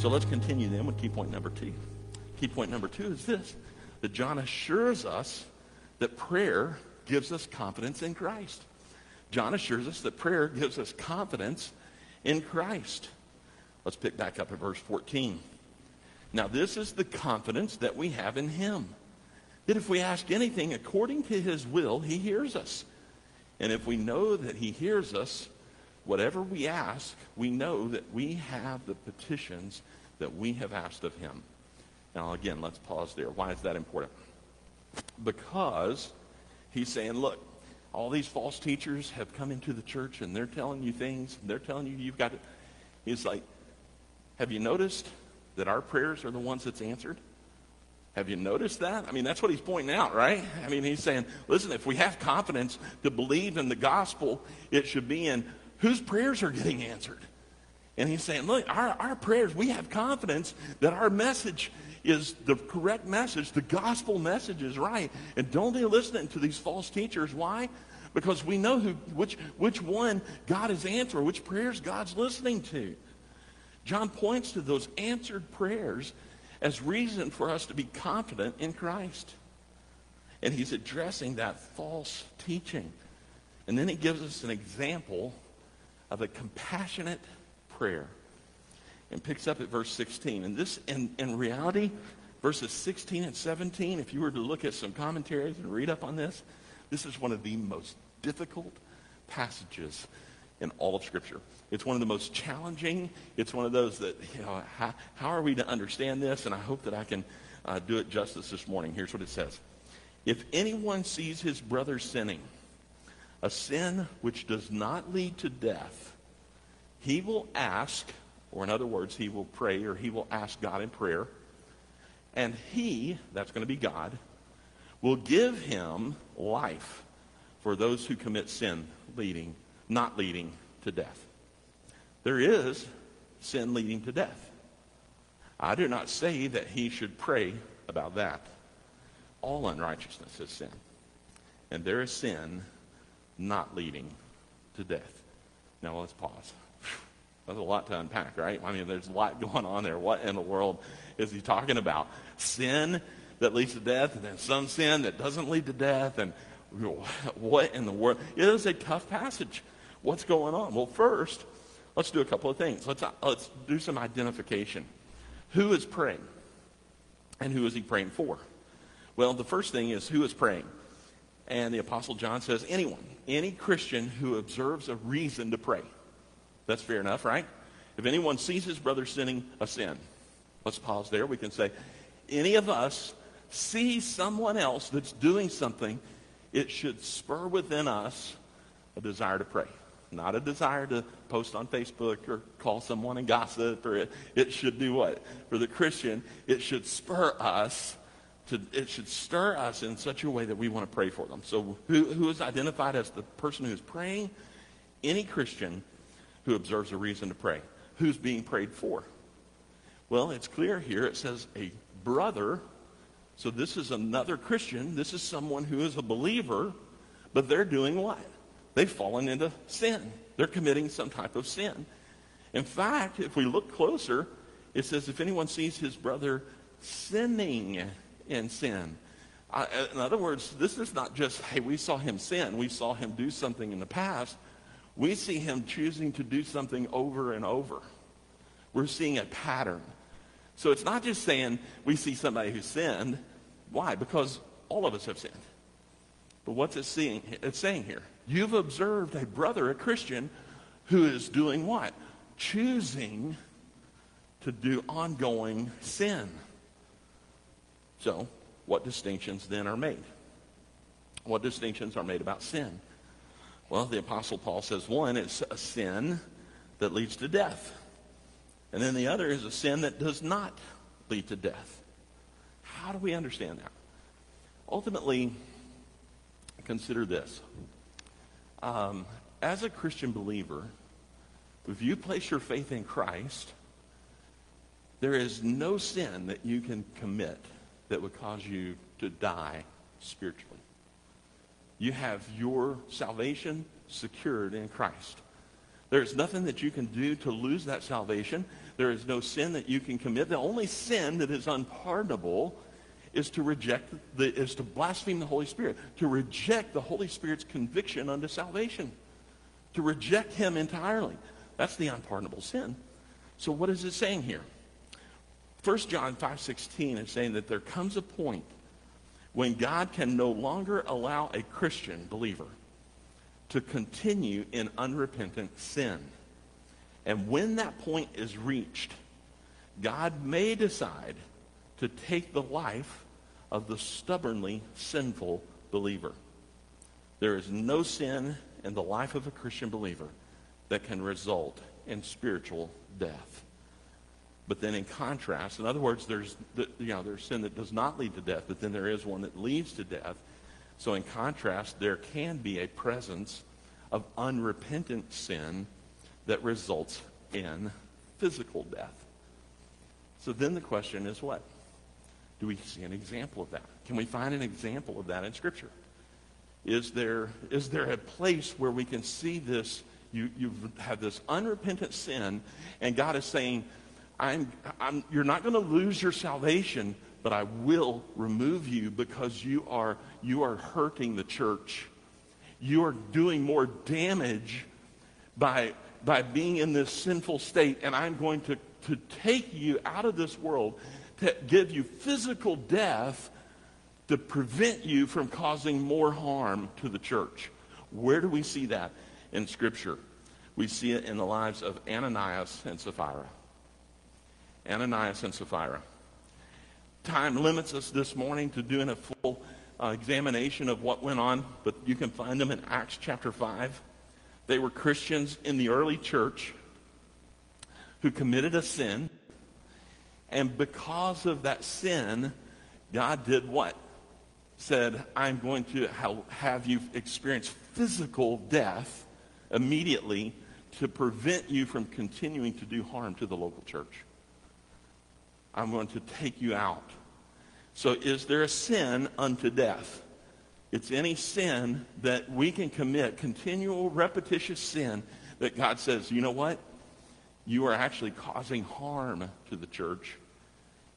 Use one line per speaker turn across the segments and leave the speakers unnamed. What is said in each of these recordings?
So let's continue then with key point number two. Key point number two is this that John assures us that prayer gives us confidence in Christ. John assures us that prayer gives us confidence in Christ. Let's pick back up at verse 14. Now, this is the confidence that we have in him. That if we ask anything according to his will, he hears us. And if we know that he hears us, whatever we ask, we know that we have the petitions that we have asked of him. Now, again, let's pause there. Why is that important? Because he's saying, look, all these false teachers have come into the church and they're telling you things. They're telling you you've got to. He's like, have you noticed that our prayers are the ones that's answered? Have you noticed that? I mean, that's what he's pointing out, right? I mean, he's saying, listen, if we have confidence to believe in the gospel, it should be in whose prayers are getting answered. And he's saying, look, our, our prayers, we have confidence that our message is the correct message. The gospel message is right. And don't be listening to these false teachers. Why? Because we know who, which, which one God is answering, which prayers God's listening to. John points to those answered prayers as reason for us to be confident in Christ. And he's addressing that false teaching. And then he gives us an example of a compassionate prayer and picks up at verse 16. And this, in, in reality, verses 16 and 17, if you were to look at some commentaries and read up on this, this is one of the most difficult passages in all of Scripture. It's one of the most challenging. It's one of those that, you know, how, how are we to understand this? And I hope that I can uh, do it justice this morning. Here's what it says If anyone sees his brother sinning, a sin which does not lead to death, he will ask or in other words, he will pray or he will ask God in prayer. And he, that's going to be God, will give him life for those who commit sin leading, not leading to death. There is sin leading to death. I do not say that he should pray about that. All unrighteousness is sin. And there is sin not leading to death. Now let's pause. That's a lot to unpack, right? I mean, there's a lot going on there. What in the world is he talking about? Sin that leads to death, and then some sin that doesn't lead to death, and what in the world? It is a tough passage. What's going on? Well, first, let's do a couple of things. Let's, uh, let's do some identification. Who is praying? And who is he praying for? Well, the first thing is who is praying? And the Apostle John says anyone, any Christian who observes a reason to pray. That's fair enough, right? If anyone sees his brother sinning a sin, let's pause there. We can say, any of us see someone else that's doing something, it should spur within us a desire to pray. Not a desire to post on Facebook or call someone and gossip, or it, it should do what? For the Christian, it should spur us to, it should stir us in such a way that we want to pray for them. So who, who is identified as the person who's praying? Any Christian who observes a reason to pray. Who's being prayed for? Well, it's clear here. It says a brother. So this is another Christian. This is someone who is a believer, but they're doing what? They've fallen into sin. They're committing some type of sin. In fact, if we look closer, it says if anyone sees his brother sinning in sin. Uh, in other words, this is not just, hey, we saw him sin. We saw him do something in the past we see him choosing to do something over and over. We're seeing a pattern. So it's not just saying we see somebody who sinned. Why? Because all of us have sinned. But what's it saying, it's saying here? You've observed a brother, a Christian, who is doing what? Choosing to do ongoing sin. So, what distinctions then are made? What distinctions are made about sin? Well, the Apostle Paul says one is a sin that leads to death. And then the other is a sin that does not lead to death. How do we understand that? Ultimately, consider this. Um, as a Christian believer, if you place your faith in Christ, there is no sin that you can commit that would cause you to die spiritually. You have your salvation secured in Christ. There's nothing that you can do to lose that salvation. There is no sin that you can commit. The only sin that is unpardonable is to reject the, is to blaspheme the Holy Spirit, to reject the Holy Spirit's conviction unto salvation, to reject him entirely. That's the unpardonable sin. So what is it saying here? 1 John 5:16 is saying that there comes a point when God can no longer allow a Christian believer to continue in unrepentant sin. And when that point is reached, God may decide to take the life of the stubbornly sinful believer. There is no sin in the life of a Christian believer that can result in spiritual death. But then in contrast, in other words, there's, the, you know, there's sin that does not lead to death, but then there is one that leads to death. So in contrast, there can be a presence of unrepentant sin that results in physical death. So then the question is what? Do we see an example of that? Can we find an example of that in Scripture? Is there, is there a place where we can see this? You, you've had this unrepentant sin, and God is saying, I'm, I'm, you're not going to lose your salvation, but I will remove you because you are, you are hurting the church. You are doing more damage by, by being in this sinful state, and I'm going to, to take you out of this world to give you physical death to prevent you from causing more harm to the church. Where do we see that in Scripture? We see it in the lives of Ananias and Sapphira. Ananias and Sapphira. Time limits us this morning to doing a full uh, examination of what went on, but you can find them in Acts chapter 5. They were Christians in the early church who committed a sin and because of that sin, God did what? Said, I'm going to have you experience physical death immediately to prevent you from continuing to do harm to the local church. I'm going to take you out. So, is there a sin unto death? It's any sin that we can commit, continual, repetitious sin, that God says, you know what? You are actually causing harm to the church.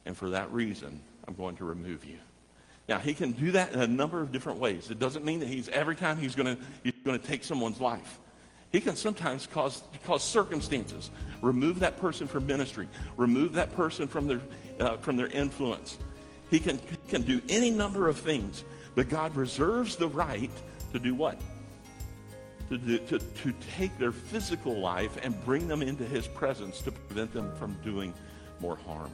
And for that reason, I'm going to remove you. Now, he can do that in a number of different ways. It doesn't mean that he's every time he's going to, he's going to take someone's life. He can sometimes cause, cause circumstances, remove that person from ministry, remove that person from their, uh, from their influence. He can, can do any number of things, but God reserves the right to do what? To, do, to, to take their physical life and bring them into his presence to prevent them from doing more harm.